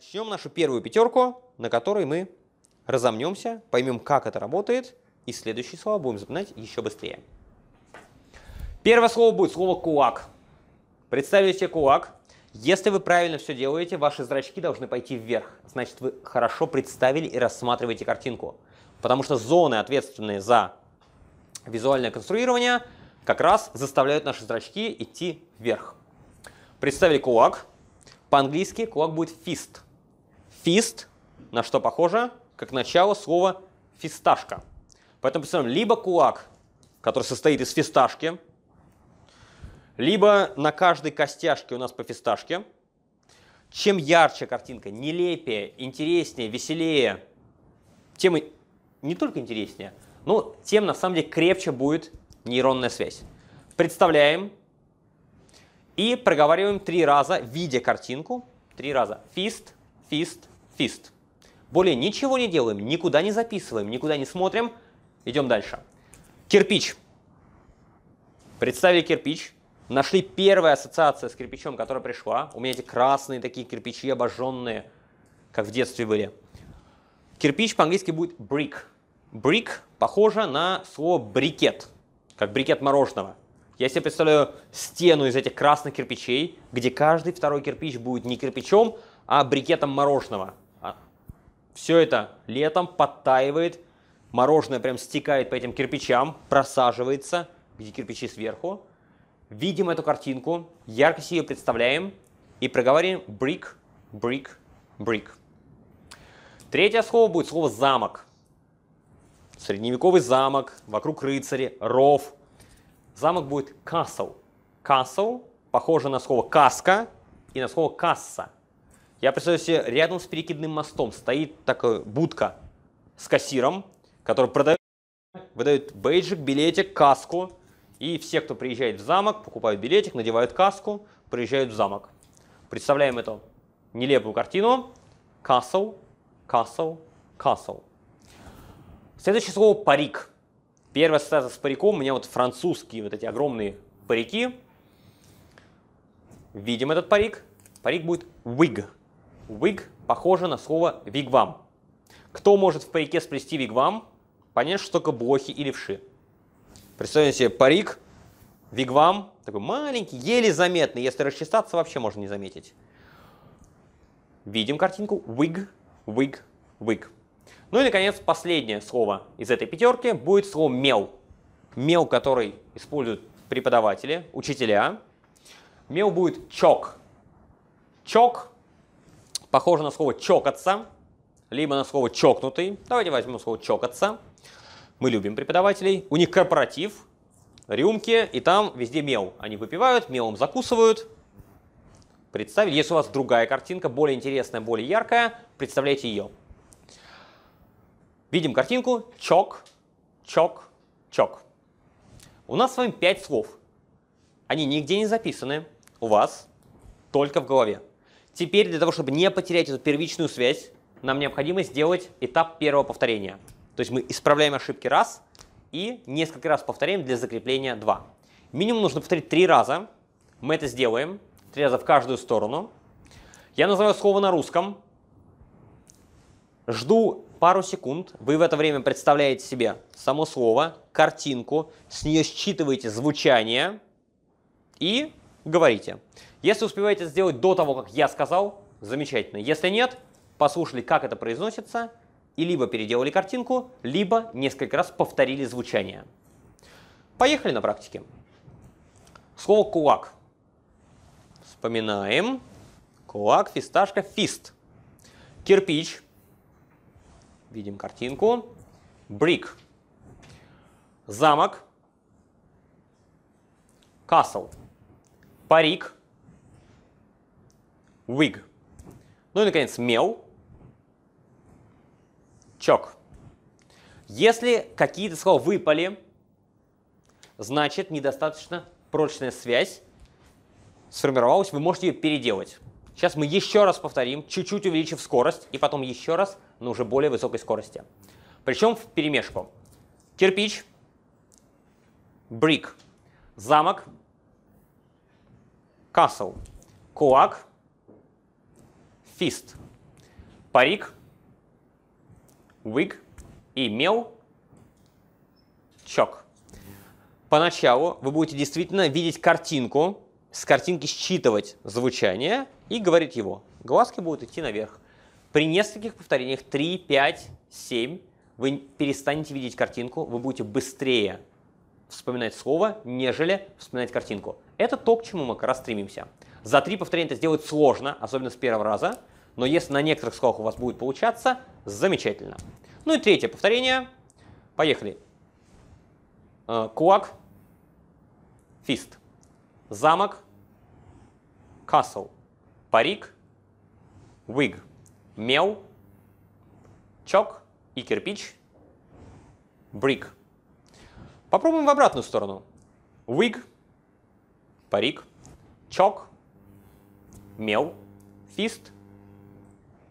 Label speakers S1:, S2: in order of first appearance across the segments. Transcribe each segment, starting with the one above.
S1: Начнем нашу первую пятерку, на которой мы разомнемся, поймем, как это работает, и следующие слова будем запоминать еще быстрее. Первое слово будет слово «кулак». Представили себе кулак. Если вы правильно все делаете, ваши зрачки должны пойти вверх. Значит, вы хорошо представили и рассматриваете картинку. Потому что зоны, ответственные за визуальное конструирование, как раз заставляют наши зрачки идти вверх. Представили кулак. По-английски кулак будет fist. Fist на что похоже? Как начало слова фисташка. Поэтому представим либо кулак, который состоит из фисташки, либо на каждой костяшке у нас по фисташке. Чем ярче картинка, нелепее, интереснее, веселее, тем и не только интереснее, но тем на самом деле крепче будет нейронная связь. Представляем и проговариваем три раза, видя картинку, три раза. Фист, фист, фист. Более ничего не делаем, никуда не записываем, никуда не смотрим. Идем дальше. Кирпич. Представили кирпич. Нашли первая ассоциация с кирпичом, которая пришла. У меня эти красные такие кирпичи обожженные, как в детстве были. Кирпич по-английски будет brick. Brick похоже на слово брикет, как брикет мороженого. Я себе представляю стену из этих красных кирпичей, где каждый второй кирпич будет не кирпичом, а брикетом мороженого. А Все это летом подтаивает, мороженое прям стекает по этим кирпичам, просаживается, где кирпичи сверху. Видим эту картинку, ярко себе представляем и проговариваем brick, brick, brick. Третье слово будет слово замок. Средневековый замок, вокруг рыцари, ров. Замок будет castle. Castle похоже на слово каска и на слово касса. Я представляю себе, рядом с перекидным мостом стоит такая будка с кассиром, который продает, выдает бейджик, билетик, каску. И все, кто приезжает в замок, покупают билетик, надевают каску, приезжают в замок. Представляем эту нелепую картину. Castle, castle, castle. Следующее слово парик. Первая ассоциация с париком у меня вот французские вот эти огромные парики. Видим этот парик. Парик будет wig. Wig похоже на слово вигвам. Кто может в парике сплести вигвам? Понятно, что только блохи и левши. Представьте себе парик, вигвам, такой маленький, еле заметный. Если расчесаться, вообще можно не заметить. Видим картинку. Wig, wig, wig. Ну и, наконец, последнее слово из этой пятерки будет слово мел. Мел, который используют преподаватели, учителя. Мел будет чок. Чок похоже на слово чокаться, либо на слово чокнутый. Давайте возьмем слово чокаться. Мы любим преподавателей. У них корпоратив, рюмки, и там везде мел. Они выпивают, мелом закусывают. Представили, если у вас другая картинка, более интересная, более яркая, представляйте ее. Видим картинку чок, чок, чок. У нас с вами пять слов. Они нигде не записаны у вас, только в голове. Теперь для того, чтобы не потерять эту первичную связь, нам необходимо сделать этап первого повторения. То есть мы исправляем ошибки раз и несколько раз повторяем для закрепления два. Минимум нужно повторить три раза. Мы это сделаем. Три раза в каждую сторону. Я называю слово на русском. Жду пару секунд. Вы в это время представляете себе само слово, картинку, с нее считываете звучание и говорите. Если успеваете сделать до того, как я сказал, замечательно. Если нет, послушали, как это произносится, и либо переделали картинку, либо несколько раз повторили звучание. Поехали на практике. Слово кулак. Вспоминаем. Кулак, фисташка, фист. Кирпич. Видим картинку. Брик. Замок. Castle. Парик. Wig. Ну и, наконец, мел. Чок. Если какие-то слова выпали, значит недостаточно прочная связь сформировалась, вы можете ее переделать. Сейчас мы еще раз повторим, чуть-чуть увеличив скорость, и потом еще раз на уже более высокой скорости. Причем в перемешку. Кирпич, брик, замок, castle, кулак, фист. парик, wig и мел, чок. Поначалу вы будете действительно видеть картинку, с картинки считывать звучание и говорить его. Глазки будут идти наверх. При нескольких повторениях 3, 5, 7 вы перестанете видеть картинку, вы будете быстрее вспоминать слово, нежели вспоминать картинку. Это то, к чему мы как раз стремимся. За три повторения это сделать сложно, особенно с первого раза, но если на некоторых словах у вас будет получаться, замечательно. Ну и третье повторение. Поехали. Э, кулак, фист. Замок, castle. Парик, wig. Мел, чок и кирпич, brick. Попробуем в обратную сторону. Wig, парик, чок, мел, фист,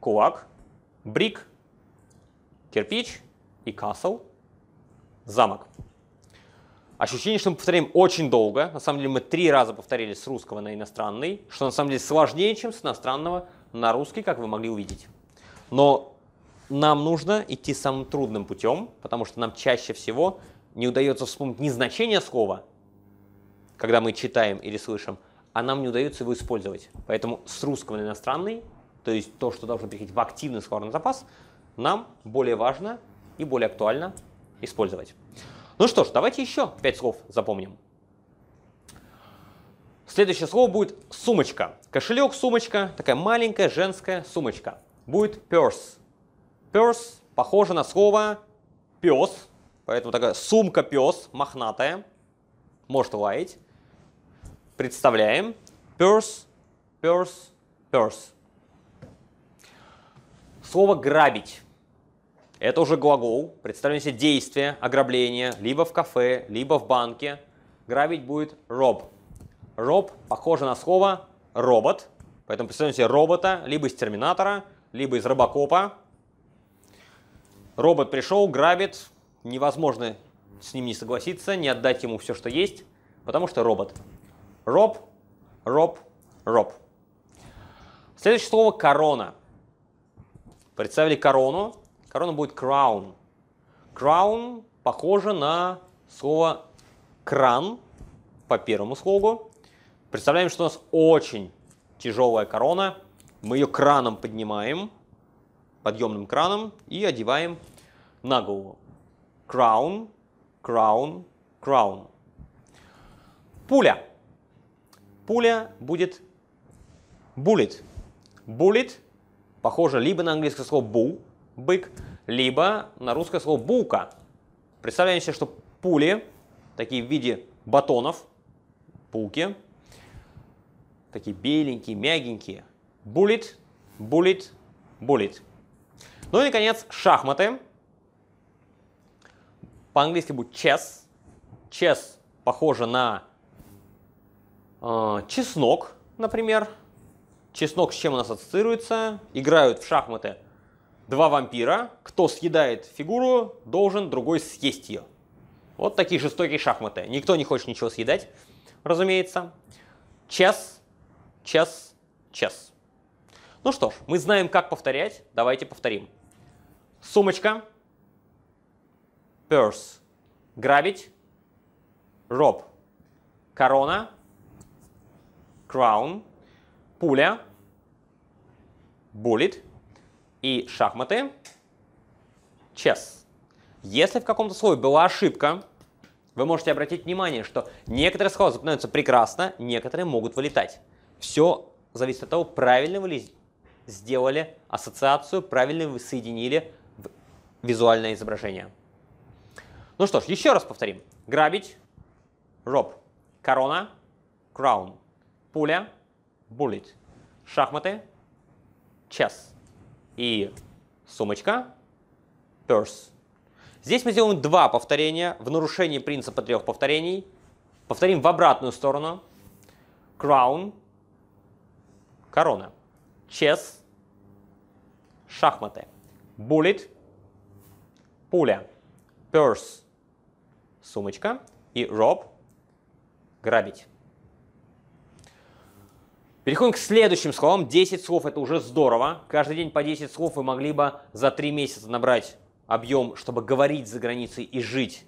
S1: кулак, брик, кирпич и castle, замок. Ощущение, что мы повторяем очень долго. На самом деле мы три раза повторили с русского на иностранный, что на самом деле сложнее, чем с иностранного на русский, как вы могли увидеть. Но нам нужно идти самым трудным путем, потому что нам чаще всего не удается вспомнить не значение слова, когда мы читаем или слышим, а нам не удается его использовать. Поэтому с русского на иностранный, то есть то, что должно переходить в активный словарный запас, нам более важно и более актуально использовать. Ну что ж, давайте еще пять слов запомним. Следующее слово будет сумочка. Кошелек, сумочка, такая маленькая женская сумочка. Будет purse. Purse похоже на слово пес, поэтому такая сумка-пес, мохнатая, может лаять. Представляем. Purse, purse, purse. Слово грабить. Это уже глагол. Представляем себе действие, ограбление, либо в кафе, либо в банке. Грабить будет rob. Rob похоже на слово робот. Поэтому представляем себе робота либо из терминатора, либо из робокопа. Робот пришел, грабит. Невозможно с ним не согласиться, не отдать ему все, что есть, потому что робот. Роб, роб, роб. Следующее слово корона. Представили корону. Корона будет crown. Crown похоже на слово кран по первому слогу. Представляем, что у нас очень тяжелая корона. Мы ее краном поднимаем, подъемным краном, и одеваем на голову. Crown, crown, crown. Пуля. Пуля будет bullet. Bullet похоже либо на английское слово bull, бык, либо на русское слово булка. Представляем себе, что пули, такие в виде батонов, булки, такие беленькие, мягенькие. Bullet, bullet, bullet. Ну и, наконец, шахматы. По-английски будет chess. Chess похоже на э, чеснок, например. Чеснок с чем у нас ассоциируется? Играют в шахматы два вампира. Кто съедает фигуру, должен другой съесть ее. Вот такие жестокие шахматы. Никто не хочет ничего съедать, разумеется. Chess, chess, chess. Ну что ж, мы знаем, как повторять. Давайте повторим. Сумочка. Purse. Грабить. Роб. Корона. Crown. Пуля. Bullet. И шахматы. Chess. Если в каком-то слове была ошибка, вы можете обратить внимание, что некоторые слова запоминаются прекрасно, некоторые могут вылетать. Все зависит от того, правильно вы ли сделали ассоциацию, правильно вы соединили визуальное изображение. Ну что ж, еще раз повторим. Грабить, роб, корона, crown, пуля, bullet, шахматы, chess и сумочка, purse. Здесь мы сделаем два повторения в нарушении принципа трех повторений. Повторим в обратную сторону. Crown, корона, chess, шахматы, bullet, пуля, purse, сумочка и rob, грабить. Переходим к следующим словам. 10 слов это уже здорово. Каждый день по 10 слов вы могли бы за 3 месяца набрать объем, чтобы говорить за границей и жить,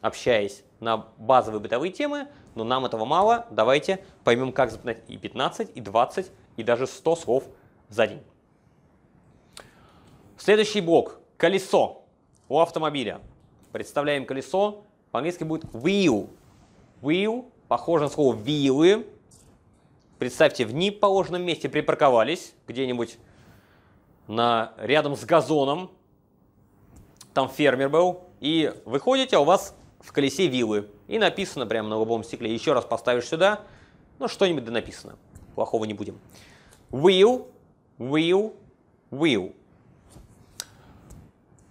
S1: общаясь на базовые бытовые темы. Но нам этого мало. Давайте поймем, как запоминать и 15, и 20, и даже 100 слов за день. Следующий блок. Колесо у автомобиля. Представляем колесо. По-английски будет wheel. Wheel похоже на слово вилы. Представьте, в неположенном месте припарковались где-нибудь на, рядом с газоном. Там фермер был. И выходите, а у вас в колесе вилы. И написано прямо на лобовом стекле. Еще раз поставишь сюда, ну что-нибудь да написано. Плохого не будем. Wheel, wheel, wheel.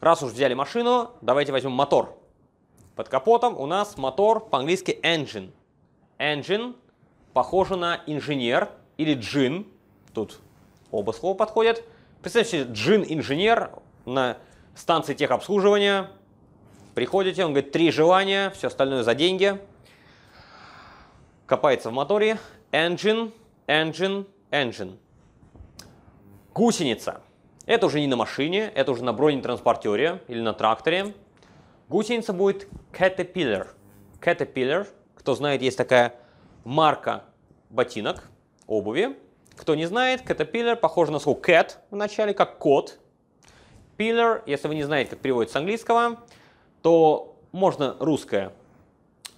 S1: Раз уж взяли машину, давайте возьмем мотор. Под капотом у нас мотор по-английски engine. Engine похоже на инженер или джин. Тут оба слова подходят. Представьте, джин-инженер на станции техобслуживания. Приходите, он говорит, три желания, все остальное за деньги. Копается в моторе. Engine, engine, engine. Гусеница. Это уже не на машине, это уже на бронетранспортере или на тракторе. Гусеница будет Caterpillar. Caterpillar, кто знает, есть такая марка ботинок, обуви. Кто не знает, Caterpillar похоже на слово cat в начале, как кот. Pillar, если вы не знаете, как переводится с английского, то можно русское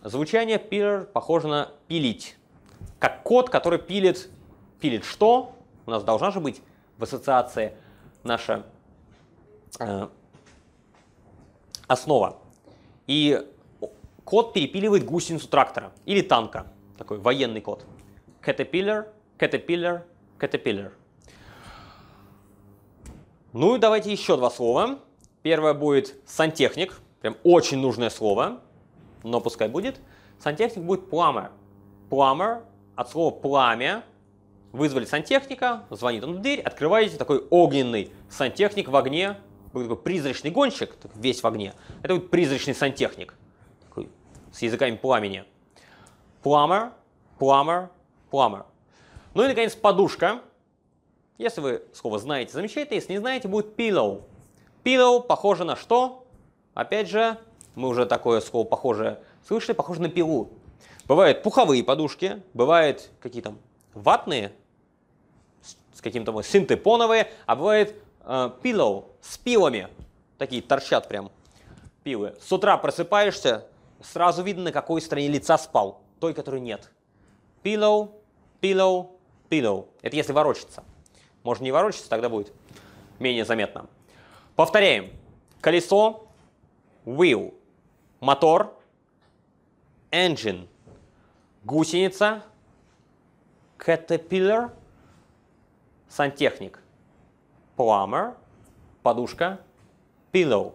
S1: звучание pillar похоже на пилить. Как кот, который пилит, пилит что? У нас должна же быть в ассоциации наша э, основа. И код перепиливает гусеницу трактора или танка. Такой военный код. Caterpillar, Caterpillar, Caterpillar. Ну и давайте еще два слова. Первое будет сантехник. Прям очень нужное слово, но пускай будет. Сантехник будет plumber. Plumber от слова пламя Вызвали сантехника, звонит он в дверь, открываете такой огненный сантехник в огне, такой призрачный гонщик, весь в огне. Это будет призрачный сантехник, такой, с языками пламени. Plumber, plumber, plumber. Ну и, наконец, подушка. Если вы слово знаете, замечательно. Если не знаете, будет pillow. Pillow похоже на что? Опять же, мы уже такое слово похожее слышали, похоже на пилу. Бывают пуховые подушки, бывают какие то ватные с каким-то синтепоновые, а бывает э, с пилами. Такие торчат прям пилы. С утра просыпаешься, сразу видно, на какой стороне лица спал. Той, которой нет. Pillow, pillow, pillow. Это если ворочаться. Можно не ворочаться, тогда будет менее заметно. Повторяем. Колесо, wheel, мотор, engine, гусеница, caterpillar, сантехник, plumber, подушка, pillow.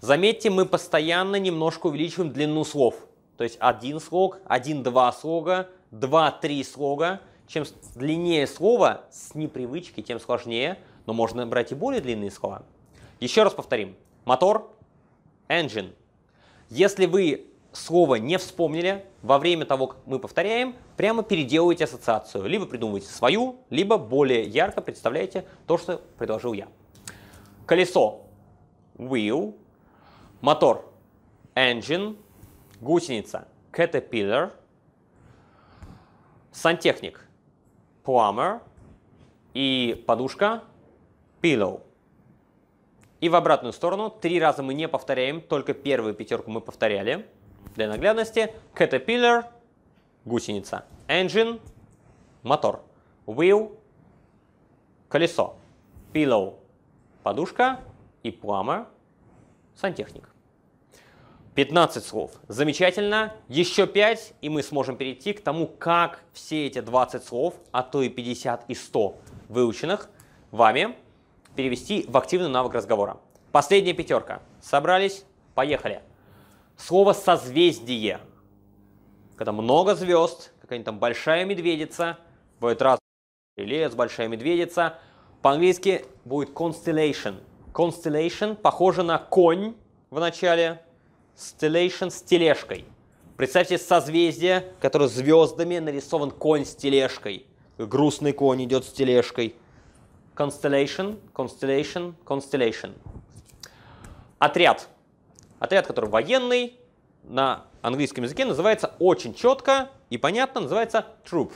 S1: Заметьте, мы постоянно немножко увеличиваем длину слов. То есть один слог, один-два слога, два-три слога. Чем длиннее слово с непривычки, тем сложнее, но можно брать и более длинные слова. Еще раз повторим. Мотор, engine. Если вы слово не вспомнили, во время того, как мы повторяем, прямо переделывайте ассоциацию. Либо придумывайте свою, либо более ярко представляете то, что предложил я. Колесо – wheel, мотор – engine, гусеница – caterpillar, сантехник – plumber. И подушка – pillow. И в обратную сторону три раза мы не повторяем, только первую пятерку мы повторяли – для наглядности Caterpillar – гусеница, Engine – мотор, Wheel – колесо, Pillow – подушка и Plumber – сантехник. 15 слов. Замечательно. Еще 5, и мы сможем перейти к тому, как все эти 20 слов, а то и 50 и 100 выученных вами, перевести в активный навык разговора. Последняя пятерка. Собрались? Поехали. Слово «созвездие». Когда много звезд, какая-нибудь там большая медведица, бывает раз лес, большая медведица. По-английски будет constellation. Constellation похоже на конь в начале, stellation с тележкой. Представьте созвездие, которое звездами нарисован конь с тележкой. грустный конь идет с тележкой. Constellation, constellation, constellation. Отряд. Отряд, который военный, на английском языке называется очень четко и понятно, называется troop.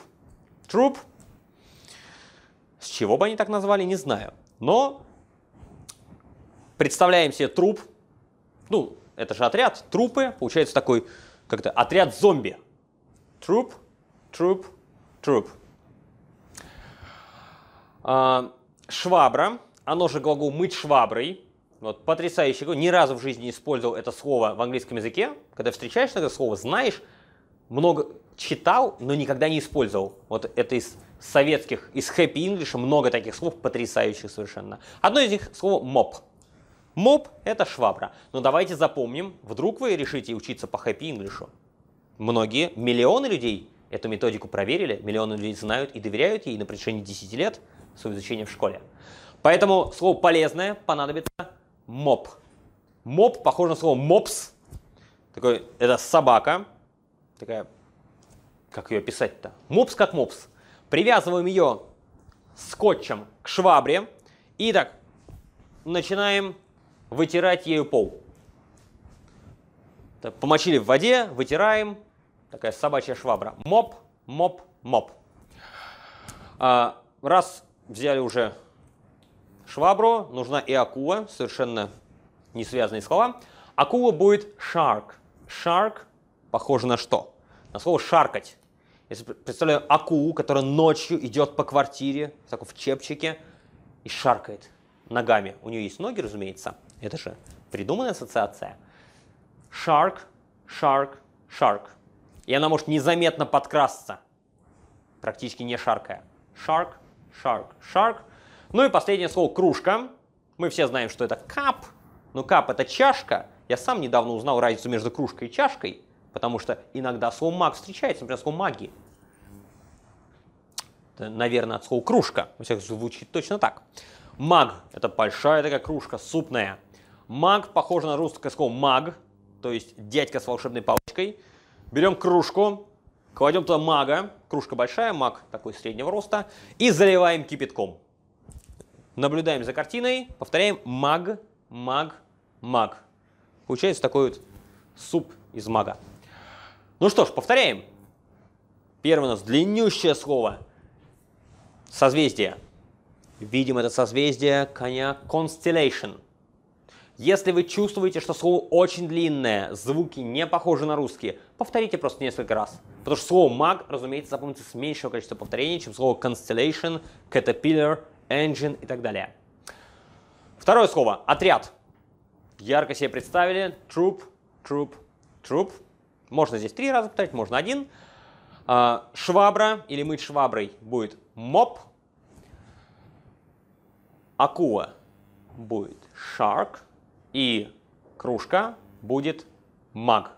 S1: Troop. С чего бы они так назвали, не знаю. Но представляем себе труп. Ну, это же отряд, трупы. Получается такой, как-то отряд зомби. Труп, труп, труп. А, швабра, оно же глагол «мыть шваброй». Вот, потрясающий глагол. Ни разу в жизни не использовал это слово в английском языке. Когда встречаешь это слово, знаешь, много читал, но никогда не использовал. Вот это из советских, из Happy English много таких слов, потрясающих совершенно. Одно из них слово «моп». Моп – это швабра. Но давайте запомним, вдруг вы решите учиться по Happy English. Многие, миллионы людей эту методику проверили, миллионы людей знают и доверяют ей на протяжении 10 лет своего изучения в школе. Поэтому слово полезное понадобится моп. Моп похоже на слово мопс. Такой, это собака. Такая, как ее писать-то? Мопс как мопс. Привязываем ее скотчем к швабре и так начинаем вытирать ею пол. Так, помочили в воде, вытираем. Такая собачья швабра. Моп, моп, моп. А, раз взяли уже швабру, нужна и акула, совершенно не связанные слова. Акула будет shark. Shark похоже на что? На слово шаркать. Если представляю акулу, которая ночью идет по квартире, так в чепчике, и шаркает ногами. У нее есть ноги, разумеется. Это же придуманная ассоциация. Shark, shark, shark. И она может незаметно подкрасться, практически не шаркая. Shark, shark, shark. Ну и последнее слово кружка. Мы все знаем, что это кап. Но кап это чашка. Я сам недавно узнал разницу между кружкой и чашкой, потому что иногда слово маг встречается, например, слово маги. Это, наверное, от слова кружка. Во случае, звучит точно так. Маг – это большая такая кружка, супная. Маг похоже на русское слово маг, то есть дядька с волшебной палочкой. Берем кружку, кладем туда мага, кружка большая, маг такой среднего роста, и заливаем кипятком. Наблюдаем за картиной, повторяем маг, маг, маг. Получается такой вот суп из мага. Ну что ж, повторяем. Первое у нас длиннющее слово. Созвездие. Видим это созвездие коня Constellation. Если вы чувствуете, что слово очень длинное, звуки не похожи на русские, повторите просто несколько раз. Потому что слово mag, разумеется, запомнится с меньшего количества повторений, чем слово constellation, caterpillar, engine и так далее. Второе слово – отряд. Ярко себе представили. Troop, troop, troop. Можно здесь три раза повторять, можно один. А, швабра или мыть шваброй будет mop. Акула будет shark и кружка будет маг.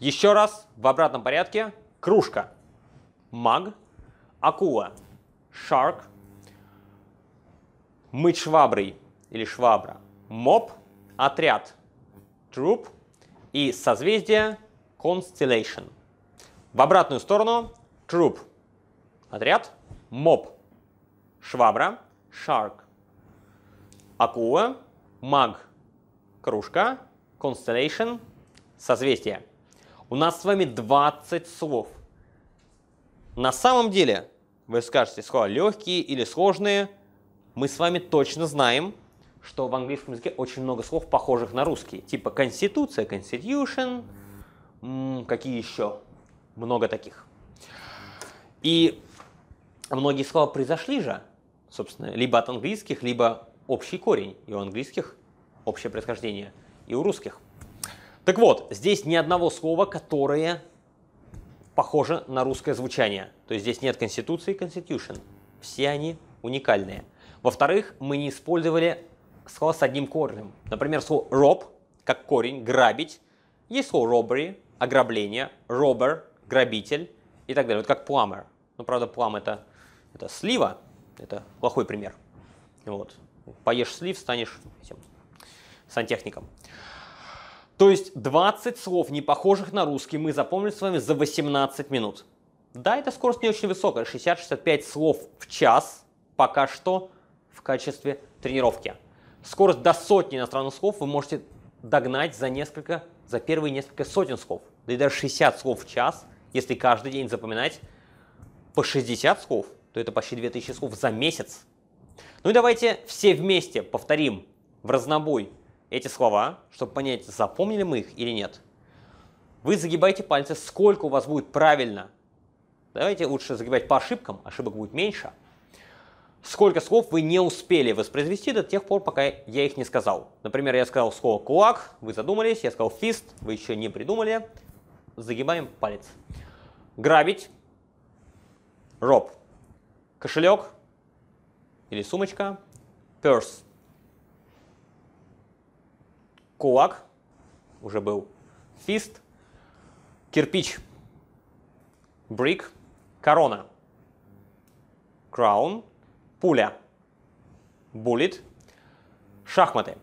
S1: Еще раз в обратном порядке. Кружка – маг, акула – shark, мыть шваброй или швабра – моп, отряд – troop и созвездие – constellation. В обратную сторону – troop – отряд, моп – швабра, shark, акула, маг – кружка, constellation, созвездие. У нас с вами 20 слов. На самом деле, вы скажете, слова легкие или сложные, мы с вами точно знаем, что в английском языке очень много слов, похожих на русский. Типа конституция, constitution, какие еще? Много таких. И многие слова произошли же, собственно, либо от английских, либо общий корень. И у английских общее происхождение, и у русских. Так вот, здесь ни одного слова, которое похоже на русское звучание. То есть здесь нет конституции constitution. Все они уникальные. Во-вторых, мы не использовали слова с одним корнем. Например, слово rob, как корень, грабить. Есть слово robbery, ограбление, robber, грабитель и так далее. Вот как plumber. Ну, правда, plum это, это слива, это плохой пример. Вот. Поешь слив, станешь этим, сантехником. То есть 20 слов, не похожих на русский, мы запомнили с вами за 18 минут. Да, эта скорость не очень высокая, 60-65 слов в час пока что в качестве тренировки. Скорость до сотни иностранных слов вы можете догнать за несколько, за первые несколько сотен слов. Да и даже 60 слов в час, если каждый день запоминать по 60 слов, то это почти 2000 слов за месяц. Ну и давайте все вместе повторим в разнобой эти слова, чтобы понять, запомнили мы их или нет. Вы загибаете пальцы, сколько у вас будет правильно. Давайте лучше загибать по ошибкам, ошибок будет меньше. Сколько слов вы не успели воспроизвести до тех пор, пока я их не сказал. Например, я сказал слово кулак, вы задумались, я сказал фист, вы еще не придумали. Загибаем палец. Грабить, роб, кошелек. Или сумочка, purse, кулак, уже был. Фист, кирпич, брик, корона, краун, пуля, буллет, шахматы,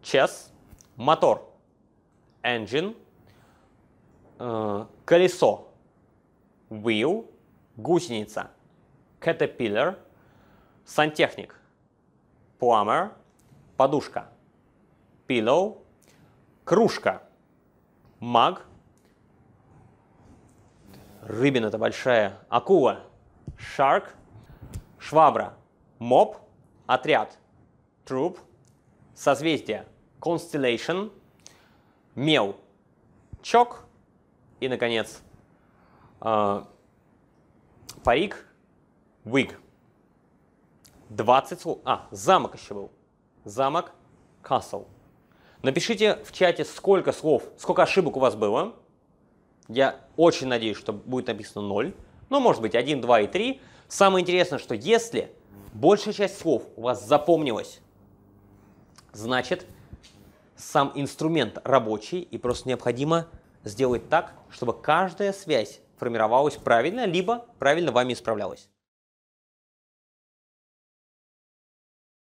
S1: чес, мотор, engine, э, колесо, wheel, гусеница, caterpillar, сантехник, plumber, подушка, pillow, кружка, маг, рыбина это большая, акула, shark, швабра, моп, отряд, труп, созвездие, constellation, мел, чок и, наконец, э, парик, wig. 20 слов. А, замок еще был. Замок, castle. Напишите в чате, сколько слов, сколько ошибок у вас было. Я очень надеюсь, что будет написано 0. Ну, может быть, 1, 2 и 3. Самое интересное, что если большая часть слов у вас запомнилась, значит, сам инструмент рабочий, и просто необходимо сделать так, чтобы каждая связь формировалась правильно, либо правильно вами исправлялась.